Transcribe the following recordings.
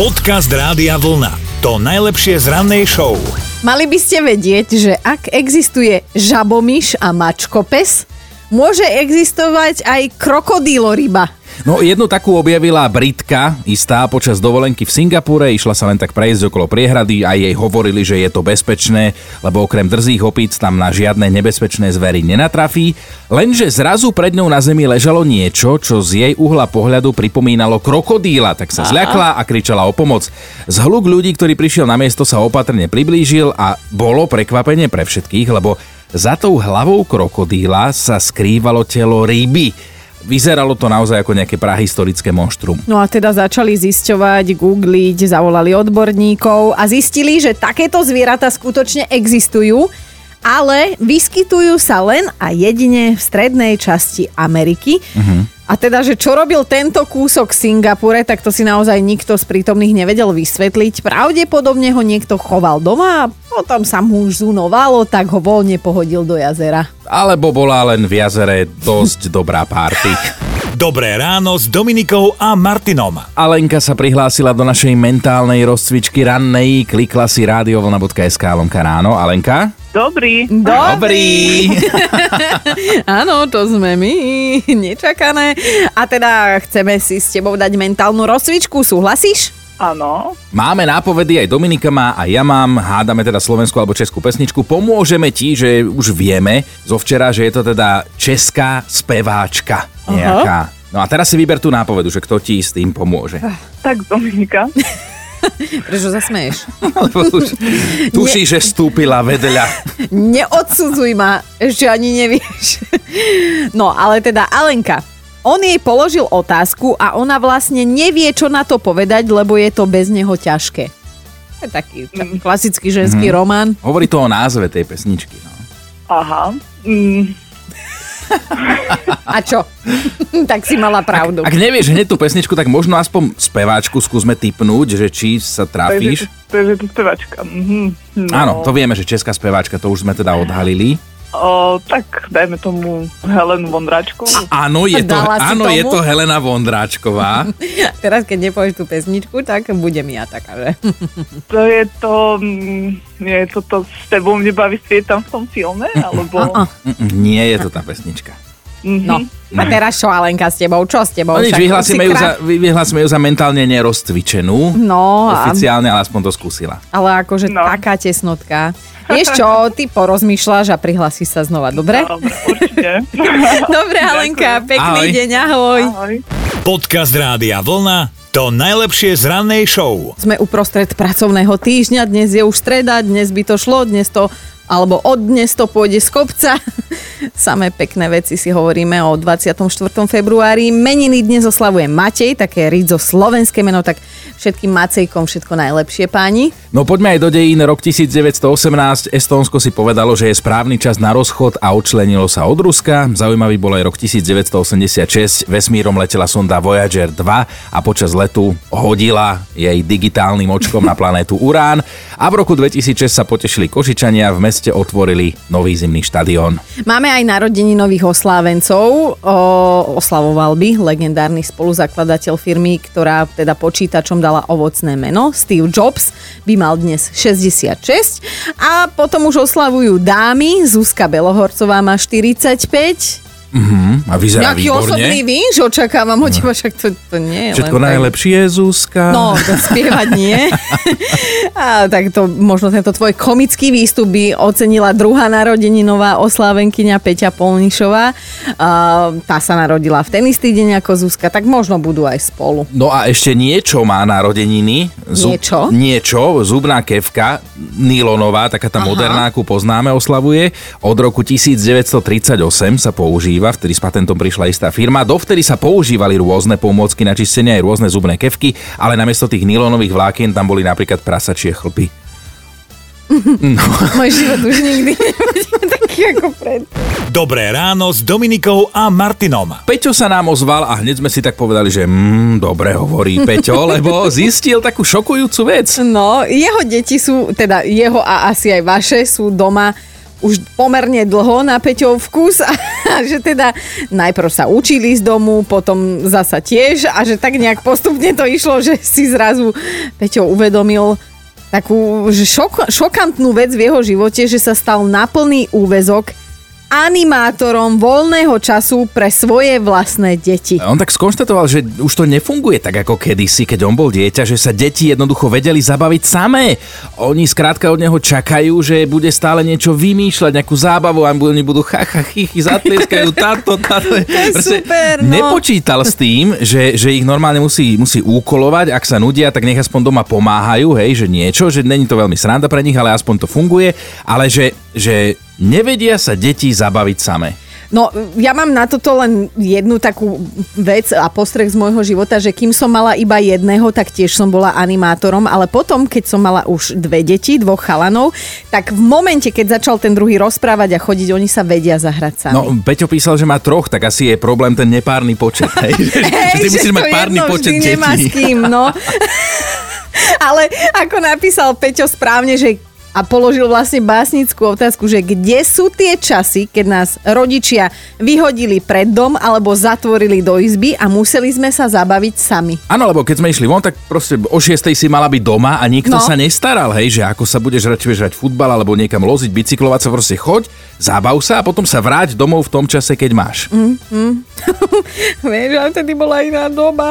Podcast Rádia Vlna. To najlepšie z rannej show. Mali by ste vedieť, že ak existuje žabomyš a mačkopes, môže existovať aj krokodíloryba. No jednu takú objavila Britka, istá počas dovolenky v Singapúre, išla sa len tak prejsť okolo priehrady a jej hovorili, že je to bezpečné, lebo okrem drzých opíc tam na žiadne nebezpečné zvery nenatrafí, lenže zrazu pred ňou na zemi ležalo niečo, čo z jej uhla pohľadu pripomínalo krokodíla, tak sa zľakla a kričala o pomoc. Zhluk ľudí, ktorý prišiel na miesto, sa opatrne priblížil a bolo prekvapenie pre všetkých, lebo za tou hlavou krokodíla sa skrývalo telo ryby. Vyzeralo to naozaj ako nejaké prahistorické monštrum. No a teda začali zisťovať, googliť, zavolali odborníkov a zistili, že takéto zvieratá skutočne existujú, ale vyskytujú sa len a jedine v strednej časti Ameriky. Uh-huh. A teda, že čo robil tento kúsok Singapure, tak to si naozaj nikto z prítomných nevedel vysvetliť. Pravdepodobne ho niekto choval doma a potom sa mu už zunovalo, tak ho voľne pohodil do jazera. Alebo bola len v jazere dosť dobrá párty. Dobré ráno s Dominikou a Martinom. Alenka sa prihlásila do našej mentálnej rozcvičky rannej, klikla si radiovlna.sk lomka ráno. Alenka? Dobrý. Dobrý. Áno, to sme my. Nečakané. A teda chceme si s tebou dať mentálnu rozcvičku. Súhlasíš? Áno. Máme nápovedy, aj Dominika má, a ja mám. Hádame teda slovenskú alebo českú pesničku. Pomôžeme ti, že už vieme zo včera, že je to teda česká speváčka nejaká. No a teraz si vyber tú nápovedu, že kto ti s tým pomôže. Tak Dominika. Prečo zasmeješ? Lebo už tuší, že stúpila vedľa. Neodsudzuj ma, ešte ani nevieš. No, ale teda Alenka, on jej položil otázku a ona vlastne nevie, čo na to povedať, lebo je to bez neho ťažké. To je taký mm. klasický ženský mm. román. Hovorí to o názve tej pesničky. No. Aha. Mm. A čo? tak si mala pravdu. Ak, ak nevieš hneď tú pesničku, tak možno aspoň speváčku skúsme typnúť, že či sa trafíš. To je to speváčka. Mm-hmm. No. Áno, to vieme, že česká speváčka, to už sme teda odhalili. O, tak dajme tomu Helenu Vondráčkovú. Áno, je to, áno tomu? je to Helena Vondráčková. Teraz, keď nepovieš tú pesničku, tak budem ja taká, že? To je to... mm, Nie je to to s tebou mne baví svieť tam v tom filme? Alebo... Mm, Nie je to tá pesnička. Mhm. No. A teraz čo, Alenka, s tebou? Čo s tebou? No nič, si ju, krá- za, vy- vyhlásime ju za mentálne nerozcvičenú. No, a- Oficiálne, ale aspoň to skúsila. ale akože No. taká tesnotka. Vieš čo, ty porozmýšľaš a prihlasíš sa znova, dobre? Dobre, určite. Dobre, Alenka, pekný Ahoj. deň, ahoj. Ahoj. Podcast Rádia Vlna. To najlepšie z rannej show. Sme uprostred pracovného týždňa, dnes je už streda, dnes by to šlo, dnes to alebo od dnes to pôjde z kopca. Samé pekné veci si hovoríme o 24. februári. Meniny dnes oslavuje Matej, také rizo slovenské meno, tak všetkým Macejkom všetko najlepšie páni. No poďme aj do dejín. Rok 1918. Estónsko si povedalo, že je správny čas na rozchod a odčlenilo sa od Ruska. Zaujímavý bol aj rok 1986. Vesmírom letela sonda Voyager 2 a počas letu hodila jej digitálnym očkom na planétu Urán. A v roku 2006 sa potešili Košičania, v meste otvorili nový zimný štadión. Máme aj narodení nových oslávencov. O, oslavoval by legendárny spoluzakladateľ firmy, ktorá teda počítačom dala ovocné meno. Steve Jobs by mal dnes 66. A potom už oslavujú dámy. Zuzka Belohorcová má 45. A vyzerá Nejaký výborne. osobný víš, očakávam od teba, však to, to nie je Všetko len tak. najlepšie, Zuzka. No, to spievať nie. A tak to, možno tento tvoj komický výstup by ocenila druhá narodeninová oslávenkyňa Peťa Polnišová. A tá sa narodila v ten istý deň ako Zuzka, tak možno budú aj spolu. No a ešte niečo má narodeniny. Niečo? Niečo. Zubná kevka, Nilonová, taká tá Aha. moderná, akú poznáme, oslavuje. Od roku 1938 sa používa, vtedy s patentom prišla istá firma. Dovtedy sa používali rôzne pomôcky na čistenie, aj rôzne zubné kevky, ale namiesto tých nilonových vlákien tam boli napríklad prasačie chlpy. Môj život už nikdy nebude taký ako pred. Dobré ráno s Dominikou a Martinom. Peťo sa nám ozval a hneď sme si tak povedali, že mm, dobre hovorí Peťo, lebo zistil takú šokujúcu vec. No, jeho deti sú, teda jeho a asi aj vaše, sú doma už pomerne dlho na Peťov vkus a že teda najprv sa učili z domu, potom zasa tiež a že tak nejak postupne to išlo, že si zrazu Peťo uvedomil takú šok, šokantnú vec v jeho živote, že sa stal na plný úvezok animátorom voľného času pre svoje vlastné deti. On tak skonštatoval, že už to nefunguje tak ako kedysi, keď on bol dieťa, že sa deti jednoducho vedeli zabaviť samé. Oni skrátka od neho čakajú, že bude stále niečo vymýšľať, nejakú zábavu a oni budú chacha, chichy, zatlieskajú, táto, táto. Super, no. Nepočítal s tým, že, že ich normálne musí, musí úkolovať, ak sa nudia, tak nech aspoň doma pomáhajú, hej, že niečo, že není to veľmi sranda pre nich, ale aspoň to funguje, ale že, že Nevedia sa deti zabaviť same. No, ja mám na toto len jednu takú vec a postreh z môjho života, že kým som mala iba jedného, tak tiež som bola animátorom, ale potom, keď som mala už dve deti, dvoch chalanov, tak v momente, keď začal ten druhý rozprávať a chodiť, oni sa vedia zahrať sami. No, Peťo písal, že má troch, tak asi je problém ten nepárny počet. Hej? Hej, Ty musíš mať párny počet detí. Nemá s kým, no. Ale ako napísal Peťo správne, že a položil vlastne básnickú otázku, že kde sú tie časy, keď nás rodičia vyhodili pred dom alebo zatvorili do izby a museli sme sa zabaviť sami. Áno, lebo keď sme išli von, tak proste o 6 si mala byť doma a nikto no. sa nestaral, hej, že ako sa budeš radšej hrať futbal alebo niekam loziť, bicyklovať sa, proste choď, zábav sa a potom sa vráť domov v tom čase, keď máš. Mm, mm. Vieš, ale vtedy bola iná doba.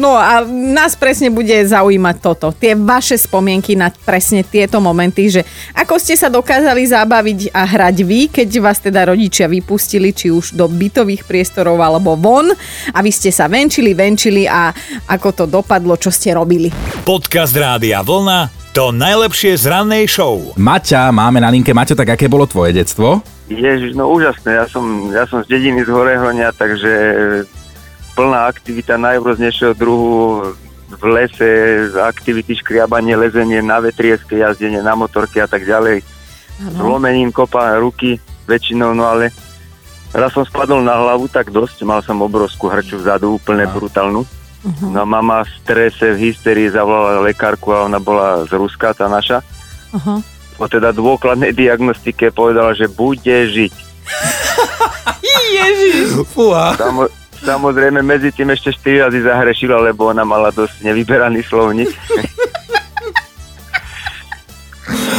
No a nás presne bude zaujímať toto. Tie vaše spomienky na presne tieto momenty, že ako ste sa dokázali zabaviť a hrať vy, keď vás teda rodičia vypustili, či už do bytových priestorov alebo von a vy ste sa venčili, venčili a ako to dopadlo, čo ste robili. Podcast Rádia Vlna to najlepšie z rannej show. Maťa, máme na linke. Maťo, tak aké bolo tvoje detstvo? Ježiš, no úžasné. Ja som, ja som z dediny z Horehronia, takže plná aktivita najrôznejšieho druhu v lese, aktivity škriabanie, lezenie na vetrieske, jazdenie na motorke a tak ďalej. Zlomením kopa ruky väčšinou, no ale raz som spadol na hlavu tak dosť, mal som obrovskú hrču vzadu, úplne brutálnu. Uh-huh. No mama v strese, v hysterii zavolala lekárku a ona bola z Ruska, tá naša. Uh-huh. Po teda dôkladnej diagnostike povedala, že bude žiť. Ježiš. Fúha. Samo, Samozrejme, medzi tým ešte 4 razy zahrešila, lebo ona mala dosť nevyberaný slovník.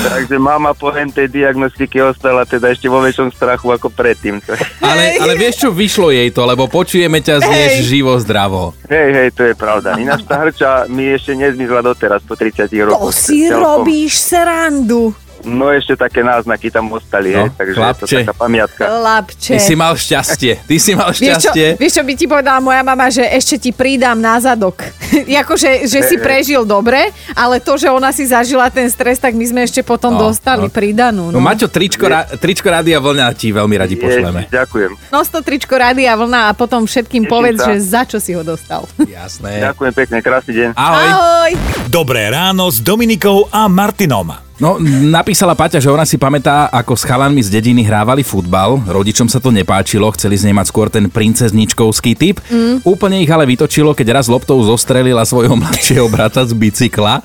Takže mama po tej diagnostike ostala teda ešte vo väčšom strachu ako predtým. Ale, ale vieš čo, vyšlo jej to, lebo počujeme ťa znieš živo zdravo. Hej, hej, to je pravda. Ináč tá hrča mi ešte nezmizla doteraz po 30 rokoch. To si celkom. robíš srandu. No ešte také náznaky tam ostali, no, hej, takže chlapče. je to taká pamiatka. Chlapče. Ty si mal šťastie, ty si mal šťastie. Vieš čo, vieš čo by ti povedala moja mama, že ešte ti pridám na zadok. Jakože, že si prežil dobre, ale to, že ona si zažila ten stres, tak my sme ešte potom no, dostali no. pridanú. No, no Maťo, tričko, ra, tričko Rádia Vlna ti veľmi radi pošleme. ďakujem. No to tričko Rádia Vlna a potom všetkým Teším povedz, sa. že za čo si ho dostal. Jasné. Ďakujem pekne, krásny deň. Ahoj. Ahoj. Dobré ráno s Dominikou a Martinom. No, napísala Paťa, že ona si pamätá, ako s chalanmi z dediny hrávali futbal. Rodičom sa to nepáčilo, chceli z nej mať skôr ten princezničkovský typ. Mm. Úplne ich ale vytočilo, keď raz loptou zostrelila svojho mladšieho brata z bicykla.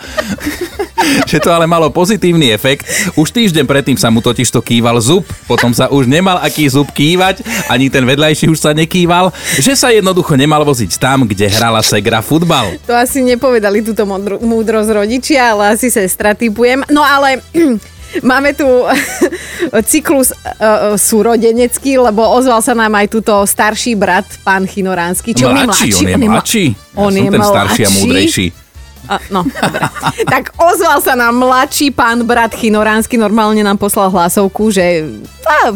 že to ale malo pozitívny efekt. Už týždeň predtým sa mu totiž to kýval zub, potom sa už nemal aký zub kývať, ani ten vedľajší už sa nekýval, že sa jednoducho nemal voziť tam, kde hrala Segra futbal. To asi nepovedali túto múdrosť rodičia, ale asi sestra typujem. No ale Máme tu cyklus uh, súrodenecký, lebo ozval sa nám aj túto starší brat, pán Chinoránsky. Čo mladší, on je mladší. On je mladší. On je, ten starší a múdrejší. No, dobre. tak ozval sa nám mladší pán brat Chinoránsky, normálne nám poslal hlasovku, že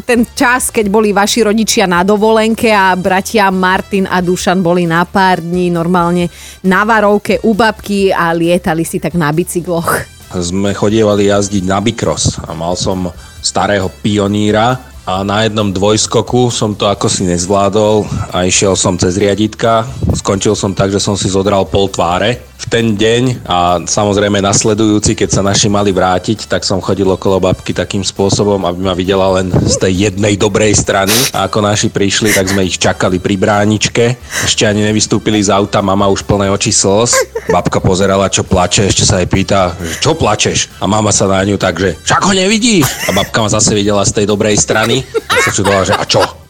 ten čas, keď boli vaši rodičia na dovolenke a bratia Martin a Dušan boli na pár dní normálne na varovke u babky a lietali si tak na bicykloch. Sme chodievali jazdiť na bikros a mal som starého pioníra a na jednom dvojskoku som to ako si nezvládol a išiel som cez riaditka. Skončil som tak, že som si zodral pol tváre v ten deň a samozrejme nasledujúci, keď sa naši mali vrátiť, tak som chodil okolo babky takým spôsobom, aby ma videla len z tej jednej dobrej strany. A ako naši prišli, tak sme ich čakali pri bráničke. Ešte ani nevystúpili z auta, mama už plné oči slz. Babka pozerala, čo plače, ešte sa jej pýta, čo plačeš? A mama sa na ňu tak, že však ho nevidíš? A babka ma zase videla z tej dobrej strany. A sa čudovala, že a čo?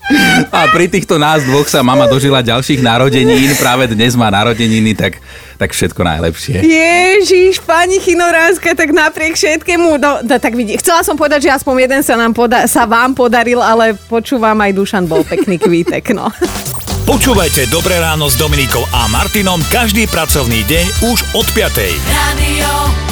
A pri týchto nás dvoch sa mama dožila ďalších narodenín, práve dnes má narodeniny, tak, tak všetko najlepšie. Ježiš, pani Chinoránska, tak napriek všetkému, no, no, tak vidí, chcela som povedať, že aspoň jeden sa, nám poda- sa vám podaril, ale počúvam aj Dušan bol pekný kvítek, no. Počúvajte Dobré ráno s Dominikou a Martinom každý pracovný deň už od 5. Radio